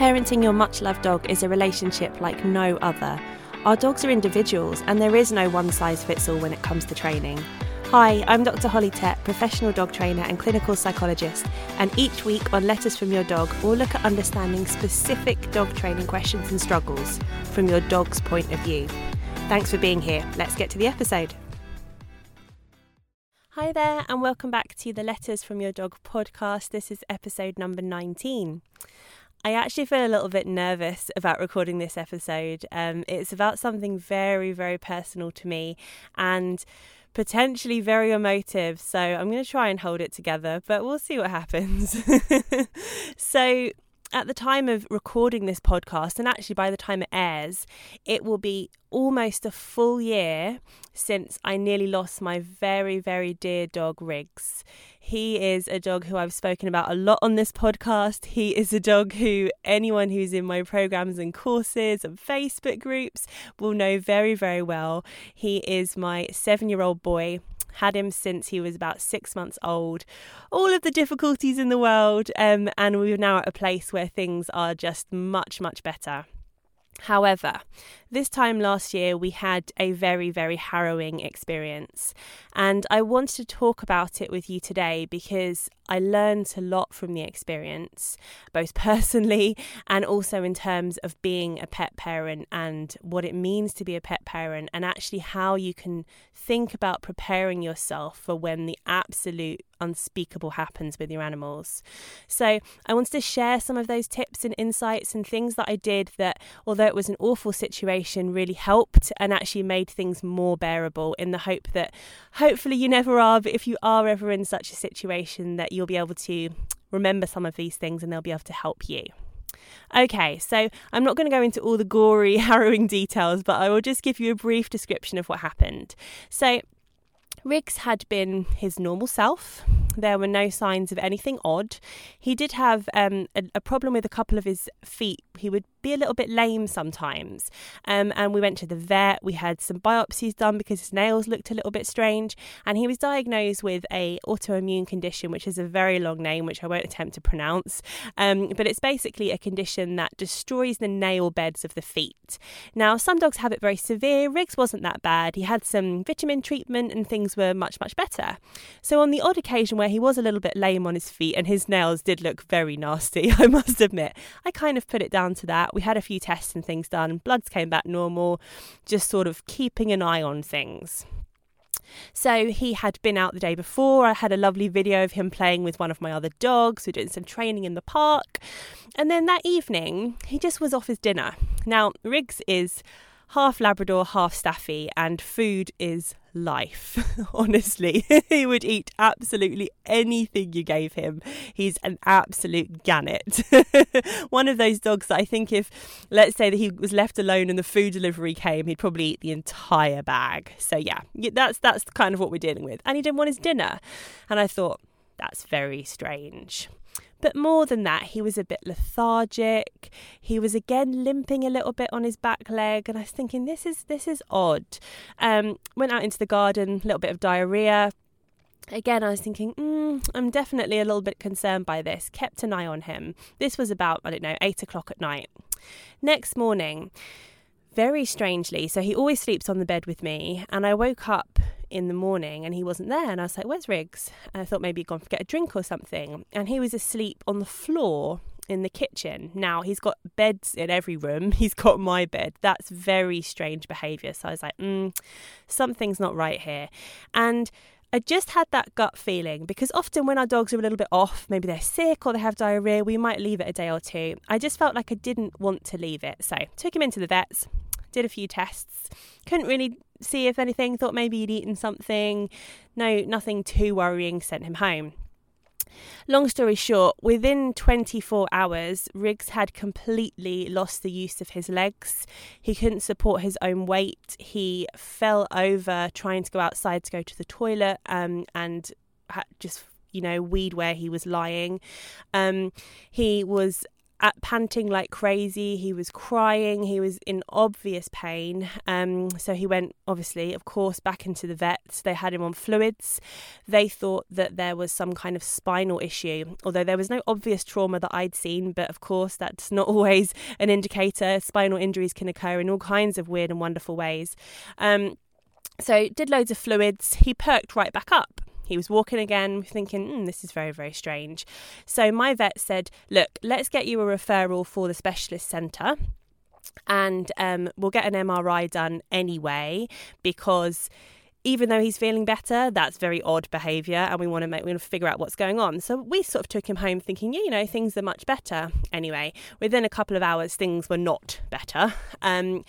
Parenting your much loved dog is a relationship like no other. Our dogs are individuals, and there is no one size fits all when it comes to training. Hi, I'm Dr. Holly Tett, professional dog trainer and clinical psychologist, and each week on Letters from Your Dog, we'll look at understanding specific dog training questions and struggles from your dog's point of view. Thanks for being here. Let's get to the episode. Hi there, and welcome back to the Letters from Your Dog podcast. This is episode number 19. I actually feel a little bit nervous about recording this episode. Um, it's about something very, very personal to me and potentially very emotive. So I'm going to try and hold it together, but we'll see what happens. so, at the time of recording this podcast, and actually by the time it airs, it will be almost a full year since I nearly lost my very, very dear dog, Riggs. He is a dog who I've spoken about a lot on this podcast. He is a dog who anyone who's in my programs and courses and Facebook groups will know very, very well. He is my seven year old boy had him since he was about six months old. All of the difficulties in the world, um, and we're now at a place where things are just much, much better. However, this time last year we had a very, very harrowing experience, and I wanted to talk about it with you today because I learned a lot from the experience, both personally and also in terms of being a pet parent and what it means to be a pet parent, and actually how you can think about preparing yourself for when the absolute unspeakable happens with your animals. So, I wanted to share some of those tips and insights and things that I did that, although it was an awful situation, really helped and actually made things more bearable in the hope that hopefully you never are, but if you are ever in such a situation, that you'll be able to remember some of these things and they'll be able to help you. Okay, so I'm not going to go into all the gory, harrowing details, but I will just give you a brief description of what happened. So, Riggs had been his normal self. There were no signs of anything odd. He did have um, a, a, problem with a couple of his feet. He would be a little bit lame sometimes. Um, and we went to the vet. We had some biopsies done because his nails looked a little bit strange. And he was diagnosed with a autoimmune condition, which is a very long name, which I won't attempt to pronounce. Um, but it's basically a condition that destroys the nail beds of the feet. Now, some dogs have it very severe. Riggs wasn't that bad. He had some vitamin treatment and things were much, much better. So on the odd occasion where he was a little bit lame on his feet and his nails did look very nasty, I must admit, I kind of put it down to that. We had a few tests and things done, bloods came back normal, just sort of keeping an eye on things. So he had been out the day before. I had a lovely video of him playing with one of my other dogs. We are doing some training in the park. And then that evening, he just was off his dinner. Now, Riggs is half Labrador, half Staffy, and food is life. Honestly, he would eat absolutely anything you gave him. He's an absolute gannet. One of those dogs that I think if, let's say, that he was left alone and the food delivery came, he'd probably eat the entire bag. So yeah, that's that's kind of what we're dealing with. And he didn't want his dinner, and I thought that's very strange. But more than that, he was a bit lethargic. He was again limping a little bit on his back leg, and I was thinking, this is this is odd. Um, went out into the garden, a little bit of diarrhea. Again, I was thinking, mm, I'm definitely a little bit concerned by this. Kept an eye on him. This was about, I don't know, eight o'clock at night. Next morning, very strangely, so he always sleeps on the bed with me, and I woke up in the morning and he wasn't there. And I was like, Where's Riggs? And I thought maybe he'd gone to get a drink or something. And he was asleep on the floor in the kitchen. Now he's got beds in every room. He's got my bed. That's very strange behaviour. So I was like, mm, something's not right here. And I just had that gut feeling because often when our dogs are a little bit off, maybe they're sick or they have diarrhea, we might leave it a day or two. I just felt like I didn't want to leave it. So took him into the vets, did a few tests, couldn't really see if anything, thought maybe he'd eaten something. No, nothing too worrying, sent him home. Long story short, within 24 hours, Riggs had completely lost the use of his legs. He couldn't support his own weight. He fell over trying to go outside to go to the toilet um, and just, you know, weed where he was lying. Um, he was at panting like crazy. He was crying. He was in obvious pain. Um, so he went, obviously, of course, back into the vets. They had him on fluids. They thought that there was some kind of spinal issue, although there was no obvious trauma that I'd seen. But of course, that's not always an indicator. Spinal injuries can occur in all kinds of weird and wonderful ways. Um, so did loads of fluids. He perked right back up. He was walking again, thinking, mm, this is very, very strange. So my vet said, look, let's get you a referral for the specialist centre and um, we'll get an MRI done anyway because even though he's feeling better, that's very odd behaviour, and we want to make we want to figure out what's going on. So we sort of took him home, thinking, yeah, you know, things are much better. Anyway, within a couple of hours, things were not better. Um,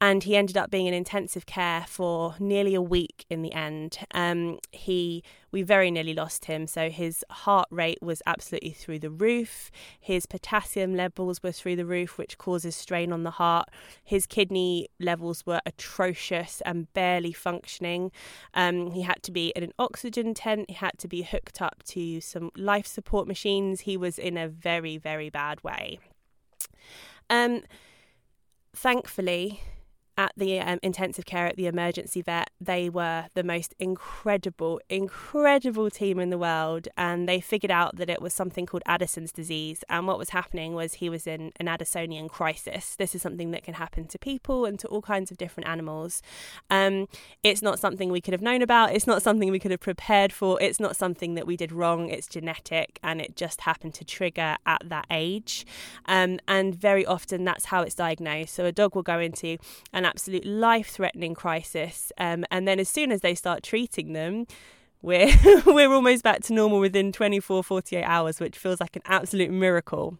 and he ended up being in intensive care for nearly a week in the end. Um, he we very nearly lost him, so his heart rate was absolutely through the roof. His potassium levels were through the roof, which causes strain on the heart. His kidney levels were atrocious and barely functioning. Um, he had to be in an oxygen tent. He had to be hooked up to some life support machines. He was in a very very bad way. Um, thankfully at the um, intensive care at the emergency vet, they were the most incredible, incredible team in the world. And they figured out that it was something called Addison's disease. And what was happening was he was in an Addisonian crisis. This is something that can happen to people and to all kinds of different animals. Um, it's not something we could have known about. It's not something we could have prepared for. It's not something that we did wrong. It's genetic and it just happened to trigger at that age. Um, and very often that's how it's diagnosed. So a dog will go into an absolute life threatening crisis. Um, and then as soon as they start treating them, we're, we're almost back to normal within 24, 48 hours, which feels like an absolute miracle.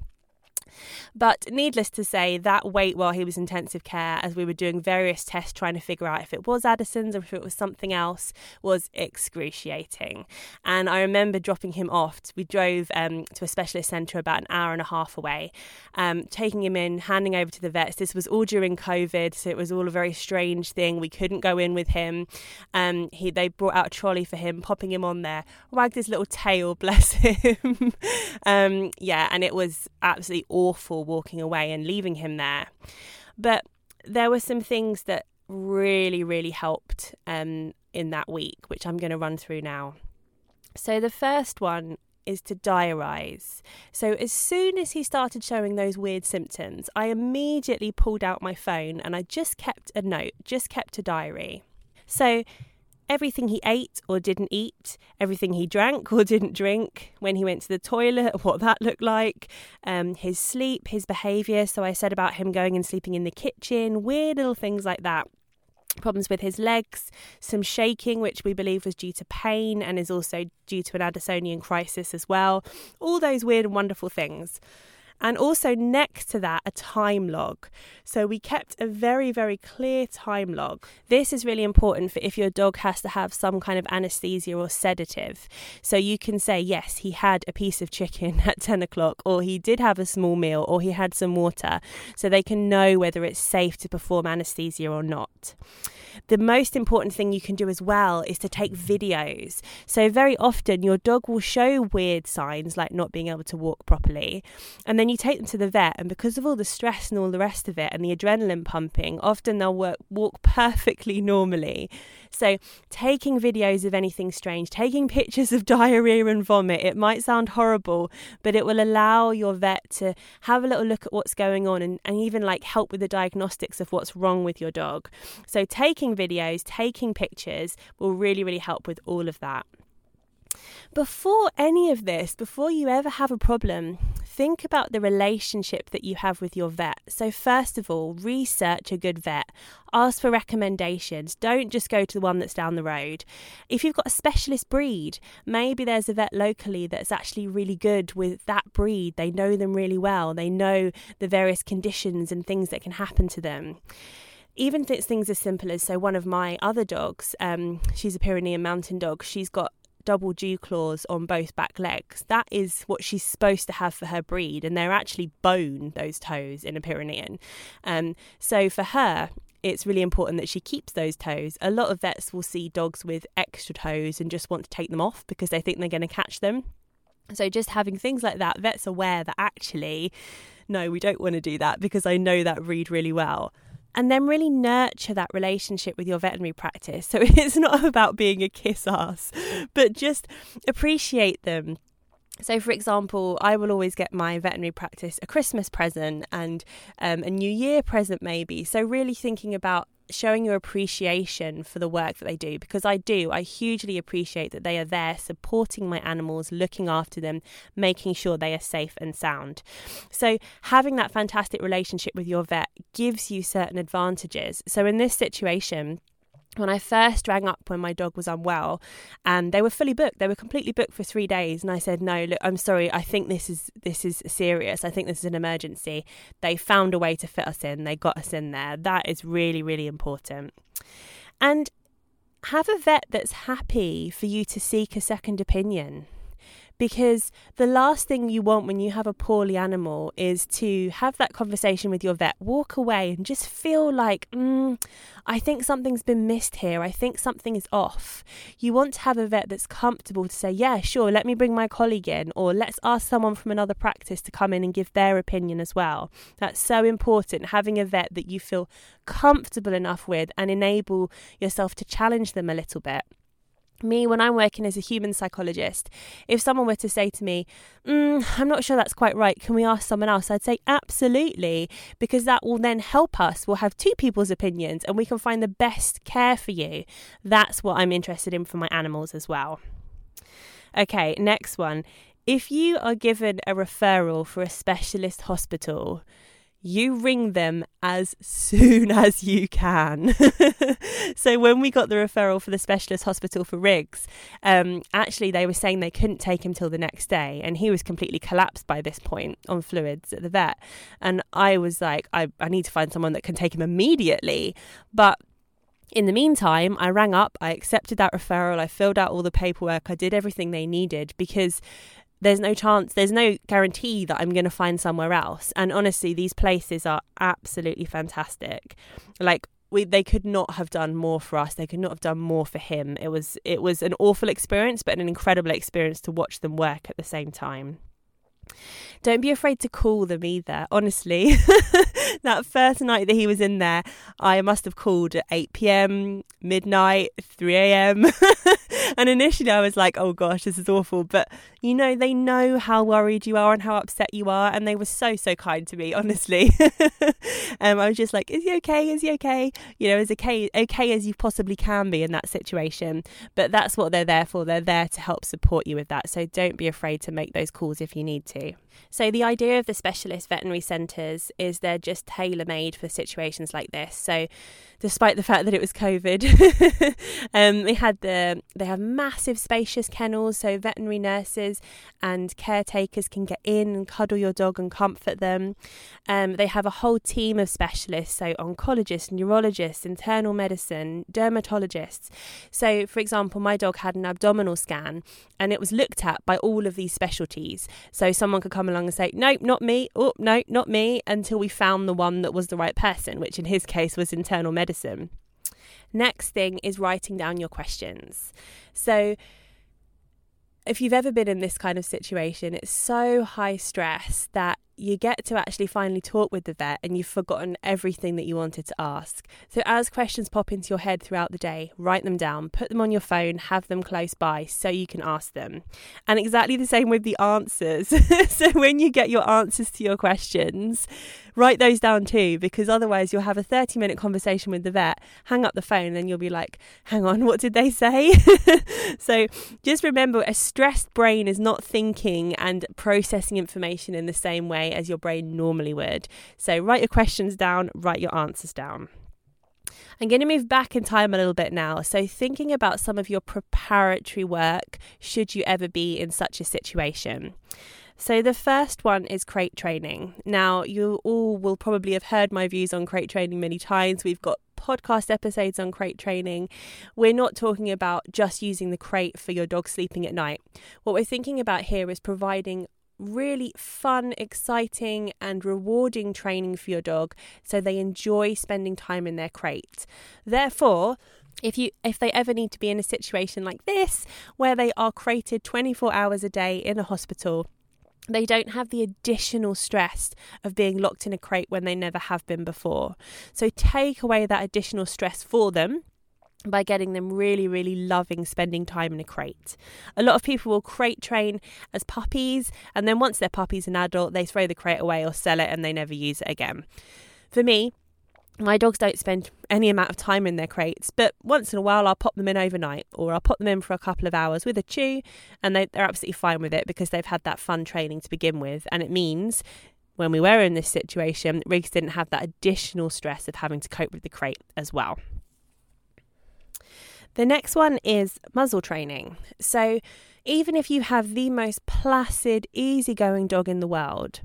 But needless to say, that wait while he was in intensive care, as we were doing various tests trying to figure out if it was Addison's or if it was something else, was excruciating. And I remember dropping him off. We drove um, to a specialist centre about an hour and a half away, um, taking him in, handing over to the vets. This was all during COVID, so it was all a very strange thing. We couldn't go in with him. Um, he they brought out a trolley for him, popping him on there, wagged his little tail, bless him. um, yeah, and it was absolutely awful walking away and leaving him there. But there were some things that really, really helped um, in that week, which I'm going to run through now. So the first one is to diarise. So as soon as he started showing those weird symptoms, I immediately pulled out my phone and I just kept a note, just kept a diary. So everything he ate or didn't eat, everything he drank or didn't drink, when he went to the toilet, what that looked like, um, his sleep, his behaviour. So I said about him going and sleeping in the kitchen, weird little things like that. Problems with his legs, some shaking, which we believe was due to pain and is also due to an Addisonian crisis as well. All those weird and wonderful things and also next to that, a time log. So we kept a very, very clear time log. This is really important for if your dog has to have some kind of anesthesia or sedative. So you can say, yes, he had a piece of chicken at 10 o'clock, or he did have a small meal, or he had some water, so they can know whether it's safe to perform anesthesia or not. The most important thing you can do as well is to take videos. So, very often your dog will show weird signs like not being able to walk properly, and then you take them to the vet, and because of all the stress and all the rest of it and the adrenaline pumping, often they'll work, walk perfectly normally. So, taking videos of anything strange, taking pictures of diarrhea and vomit, it might sound horrible, but it will allow your vet to have a little look at what's going on and, and even like help with the diagnostics of what's wrong with your dog. So, taking videos, taking pictures will really, really help with all of that. Before any of this, before you ever have a problem, think about the relationship that you have with your vet. So, first of all, research a good vet. Ask for recommendations. Don't just go to the one that's down the road. If you've got a specialist breed, maybe there's a vet locally that's actually really good with that breed. They know them really well, they know the various conditions and things that can happen to them even things as simple as so one of my other dogs um, she's a pyrenean mountain dog she's got double dew claws on both back legs. That is what she's supposed to have for her breed, and they're actually bone, those toes, in a Pyrenean. Um, so for her, it's really important that she keeps those toes. A lot of vets will see dogs with extra toes and just want to take them off because they think they're going to catch them. So, just having things like that, vets aware that actually, no, we don't want to do that because I know that read really well. And then really nurture that relationship with your veterinary practice. So, it's not about being a kiss ass, but just appreciate them so, for example, I will always get my veterinary practice a Christmas present and um, a New Year present, maybe. So, really thinking about showing your appreciation for the work that they do because I do. I hugely appreciate that they are there supporting my animals, looking after them, making sure they are safe and sound. So, having that fantastic relationship with your vet gives you certain advantages. So, in this situation, when I first rang up when my dog was unwell and they were fully booked, they were completely booked for three days. And I said, No, look, I'm sorry, I think this is this is serious. I think this is an emergency. They found a way to fit us in, they got us in there. That is really, really important. And have a vet that's happy for you to seek a second opinion because the last thing you want when you have a poorly animal is to have that conversation with your vet, walk away and just feel like, mm, I think something's been missed here. I think something is off. You want to have a vet that's comfortable to say, yeah, sure, let me bring my colleague in, or let's ask someone from another practice to come in and give their opinion as well. That's so important, having a vet that you feel comfortable enough with and enable yourself to challenge them a little bit me when I'm working as a human psychologist, if someone were to say to me, mm, I'm not sure that's quite right, can we ask someone else? I'd say absolutely, because that will then help us. We'll have two people's opinions and we can find the best care for you. That's what I'm interested in for my animals as well. Okay, next one. If you are given a referral for a specialist hospital, you ring them as soon as you can. so when we got the referral for the specialist hospital for Riggs, um, actually they were saying they couldn't take him till the next day, and he was completely collapsed by this point on fluids at the vet. And I was like, I, I need to find someone that can take him immediately, but. In the meantime, I rang up, I accepted that referral, I filled out all the paperwork, I did everything they needed because there's no chance, there's no guarantee that I'm going to find somewhere else. And honestly, these places are absolutely fantastic. Like, we they could not have done more for us they could not have done more for him it was it was an awful experience but an incredible experience to watch them work at the same time don't be afraid to call them either. Honestly, that first night that he was in there, I must have called at 8 p.m., midnight, 3 a.m. and initially I was like, oh gosh, this is awful. But you know, they know how worried you are and how upset you are. And they were so, so kind to me, honestly. um, I was just like, is he okay? Is he okay? You know, as okay, okay as you possibly can be in that situation. But that's what they're there for. They're there to help support you with that. So don't be afraid to make those calls if you need to. So, the idea of the specialist veterinary centres is they're just tailor made for situations like this. So, despite the fact that it was COVID, um, they had the they have massive spacious kennels, so veterinary nurses and caretakers can get in and cuddle your dog and comfort them. Um, they have a whole team of specialists, so oncologists, neurologists, internal medicine, dermatologists. So, for example, my dog had an abdominal scan, and it was looked at by all of these specialties. So, someone could come along and say, "Nope, not me," "Oh, no, not me," until we found the one that was the right person, which in his case was internal medicine. Next thing is writing down your questions. So, if you've ever been in this kind of situation, it's so high stress that you get to actually finally talk with the vet and you've forgotten everything that you wanted to ask. So, as questions pop into your head throughout the day, write them down, put them on your phone, have them close by so you can ask them. And exactly the same with the answers. so, when you get your answers to your questions, write those down too, because otherwise you'll have a 30 minute conversation with the vet, hang up the phone, and you'll be like, hang on, what did they say? so, just remember a stressed brain is not thinking and processing information in the same way as your brain normally would. So write your questions down, write your answers down. I'm going to move back in time a little bit now. So, thinking about some of your preparatory work should you ever be in such a situation. So, the first one is crate training. Now, you all will probably have heard my views on crate training many times. We've got podcast episodes on crate training. We're not talking about just using the crate for your dog sleeping at night. What we're thinking about here is providing really fun, exciting, and rewarding training for your dog so they enjoy spending time in their crate. Therefore, if you if they ever need to be in a situation like this where they are crated 24 hours a day in a hospital they don't have the additional stress of being locked in a crate when they never have been before. So take away that additional stress for them by getting them really, really loving spending time in a crate. A lot of people will crate train as puppies, and then once they're puppies and adult, they throw the crate away or sell it and they never use it again. For me, my dogs don't spend any amount of time in their crates, but once in a while I'll pop them in overnight or I'll pop them in for a couple of hours with a chew, and they, they're absolutely fine with it because they've had that fun training to begin with. And it means when we were in this situation, Riggs didn't have that additional stress of having to cope with the crate as well. The next one is muzzle training. So, even if you have the most placid, easygoing dog in the world,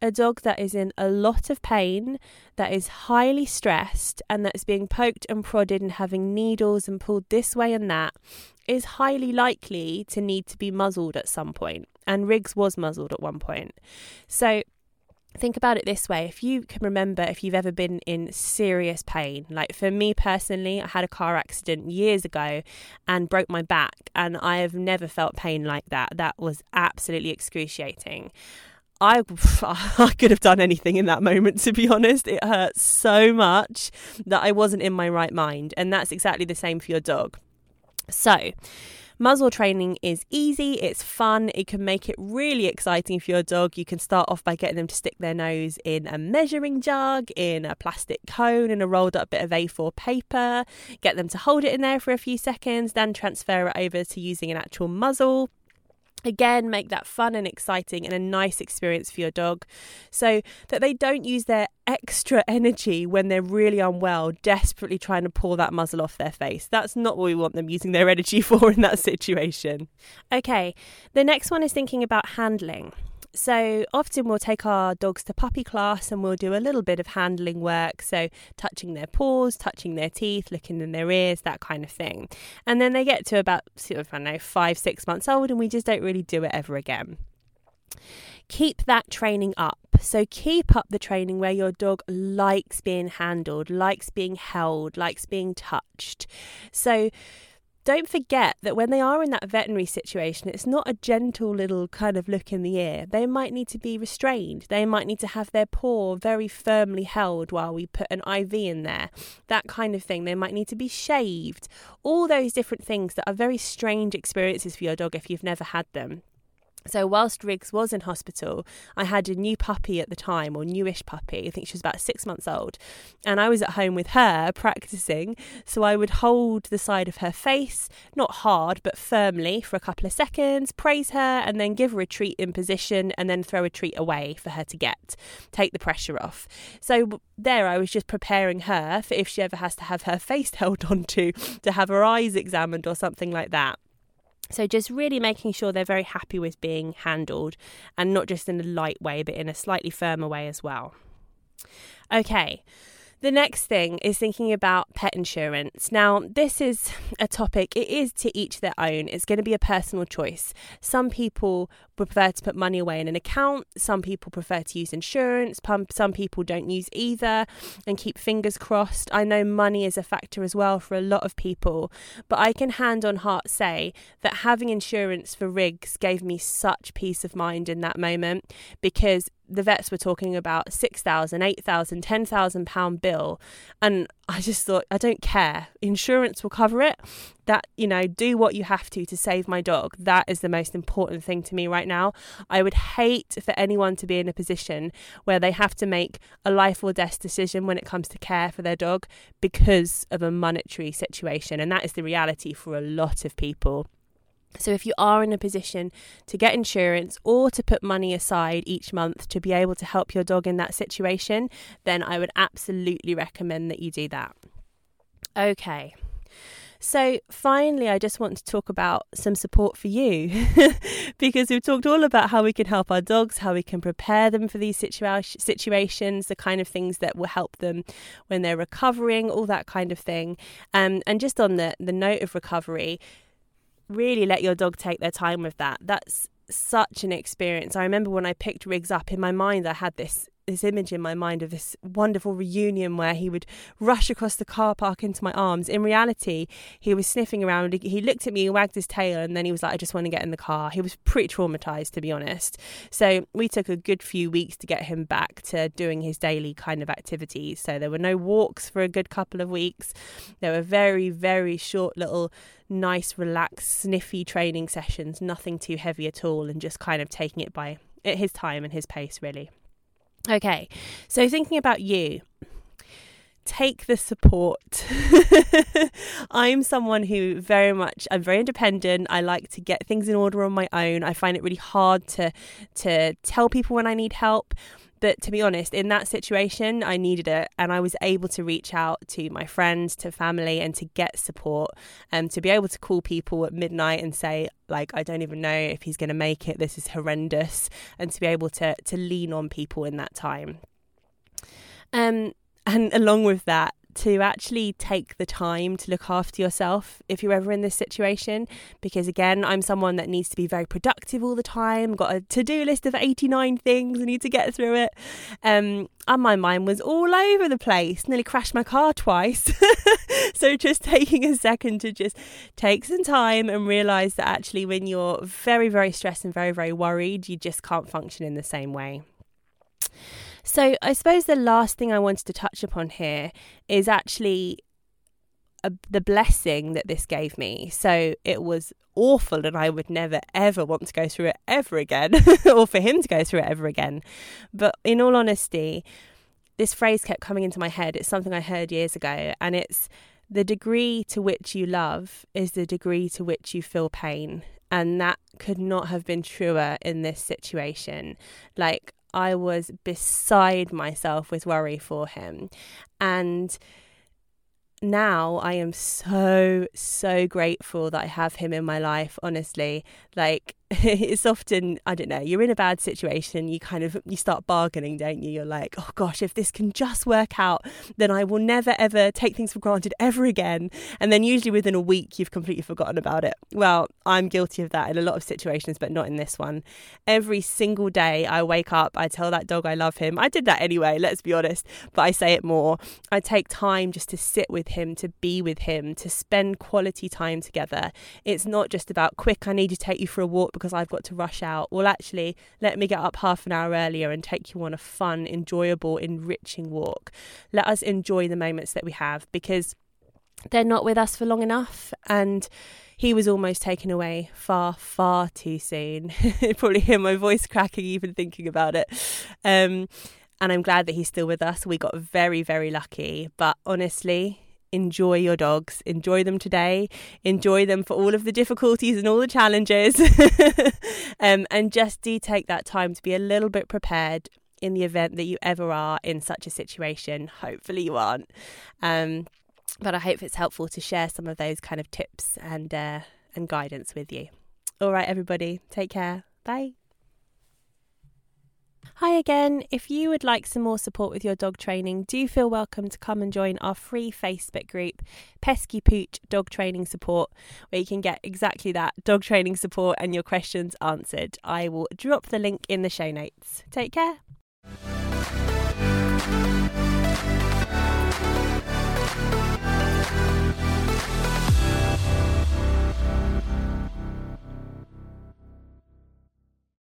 a dog that is in a lot of pain, that is highly stressed, and that's being poked and prodded and having needles and pulled this way and that is highly likely to need to be muzzled at some point. And Riggs was muzzled at one point. So think about it this way if you can remember if you've ever been in serious pain like for me personally i had a car accident years ago and broke my back and i have never felt pain like that that was absolutely excruciating I, I could have done anything in that moment, to be honest. It hurt so much that I wasn't in my right mind. And that's exactly the same for your dog. So, muzzle training is easy, it's fun, it can make it really exciting for your dog. You can start off by getting them to stick their nose in a measuring jug, in a plastic cone, in a rolled up bit of A4 paper, get them to hold it in there for a few seconds, then transfer it over to using an actual muzzle. Again, make that fun and exciting and a nice experience for your dog so that they don't use their extra energy when they're really unwell, desperately trying to pull that muzzle off their face. That's not what we want them using their energy for in that situation. Okay, the next one is thinking about handling. So often we'll take our dogs to puppy class and we'll do a little bit of handling work. So touching their paws, touching their teeth, looking in their ears, that kind of thing. And then they get to about, sort of, I don't know, five, six months old and we just don't really do it ever again keep that training up. So keep up the training where your dog likes being handled, likes being held, likes being touched. So don't forget that when they are in that veterinary situation, it's not a gentle little kind of look in the ear. They might need to be restrained. They might need to have their paw very firmly held while we put an IV in there, that kind of thing. They might need to be shaved. All those different things that are very strange experiences for your dog if you've never had them. So, whilst Riggs was in hospital, I had a new puppy at the time, or newish puppy. I think she was about six months old. And I was at home with her practicing. So, I would hold the side of her face, not hard, but firmly for a couple of seconds, praise her, and then give her a treat in position, and then throw a treat away for her to get, take the pressure off. So, there I was just preparing her for if she ever has to have her face held onto, to have her eyes examined, or something like that. So, just really making sure they're very happy with being handled and not just in a light way, but in a slightly firmer way as well. Okay, the next thing is thinking about pet insurance. Now, this is a topic, it is to each their own. It's going to be a personal choice. Some people prefer to put money away in an account, some people prefer to use insurance, some people don't use either and keep fingers crossed. I know money is a factor as well for a lot of people, but I can hand on heart say that having insurance for Riggs gave me such peace of mind in that moment because the vets were talking about six thousand, eight thousand, ten thousand pound bill, and I just thought I don't care. Insurance will cover it. That you know, do what you have to to save my dog. That is the most important thing to me right now. I would hate for anyone to be in a position where they have to make a life or death decision when it comes to care for their dog because of a monetary situation, and that is the reality for a lot of people. So, if you are in a position to get insurance or to put money aside each month to be able to help your dog in that situation, then I would absolutely recommend that you do that. Okay. So, finally, I just want to talk about some support for you because we've talked all about how we can help our dogs, how we can prepare them for these situa- situations, the kind of things that will help them when they're recovering, all that kind of thing. Um, and just on the, the note of recovery, really let your dog take their time with that. That's such an experience. I remember when I picked Riggs up in my mind, I had this this image in my mind of this wonderful reunion where he would rush across the car park into my arms. In reality, he was sniffing around. He looked at me, wagged his tail, and then he was like, I just want to get in the car. He was pretty traumatized, to be honest. So we took a good few weeks to get him back to doing his daily kind of activities. So there were no walks for a good couple of weeks. There were very, very short little nice, relaxed, sniffy training sessions, nothing too heavy at all, and just kind of taking it by at his time and his pace, really. Okay, so thinking about you, take the support. I'm someone who very much I'm very independent. I like to get things in order on my own. I find it really hard to to tell people when I need help. But to be honest, in that situation, I needed it, and I was able to reach out to my friends, to family, and to get support, and um, to be able to call people at midnight and say, like, I don't even know if he's going to make it. This is horrendous, and to be able to to lean on people in that time. Um, and along with that, to actually take the time to look after yourself if you're ever in this situation. Because again, I'm someone that needs to be very productive all the time, got a to do list of 89 things, I need to get through it. Um, and my mind was all over the place, nearly crashed my car twice. so just taking a second to just take some time and realize that actually, when you're very, very stressed and very, very worried, you just can't function in the same way. So, I suppose the last thing I wanted to touch upon here is actually a, the blessing that this gave me. So, it was awful, and I would never ever want to go through it ever again, or for him to go through it ever again. But in all honesty, this phrase kept coming into my head. It's something I heard years ago, and it's the degree to which you love is the degree to which you feel pain. And that could not have been truer in this situation. Like, I was beside myself with worry for him. And now I am so, so grateful that I have him in my life, honestly. Like, it's often I don't know you're in a bad situation you kind of you start bargaining don't you? You're like oh gosh if this can just work out then I will never ever take things for granted ever again. And then usually within a week you've completely forgotten about it. Well I'm guilty of that in a lot of situations but not in this one. Every single day I wake up I tell that dog I love him. I did that anyway let's be honest but I say it more. I take time just to sit with him to be with him to spend quality time together. It's not just about quick I need to take you for a walk because I've got to rush out. Well, actually, let me get up half an hour earlier and take you on a fun, enjoyable, enriching walk. Let us enjoy the moments that we have because they're not with us for long enough. And he was almost taken away far, far too soon. Probably hear my voice cracking even thinking about it. Um, and I'm glad that he's still with us. We got very, very lucky. But honestly, enjoy your dogs, enjoy them today, enjoy them for all of the difficulties and all the challenges, um, and just do take that time to be a little bit prepared in the event that you ever are in such a situation. Hopefully, you aren't. Um, but I hope it's helpful to share some of those kind of tips and uh, and guidance with you. All right, everybody, take care. Bye. Hi again. If you would like some more support with your dog training, do feel welcome to come and join our free Facebook group, Pesky Pooch Dog Training Support, where you can get exactly that dog training support and your questions answered. I will drop the link in the show notes. Take care.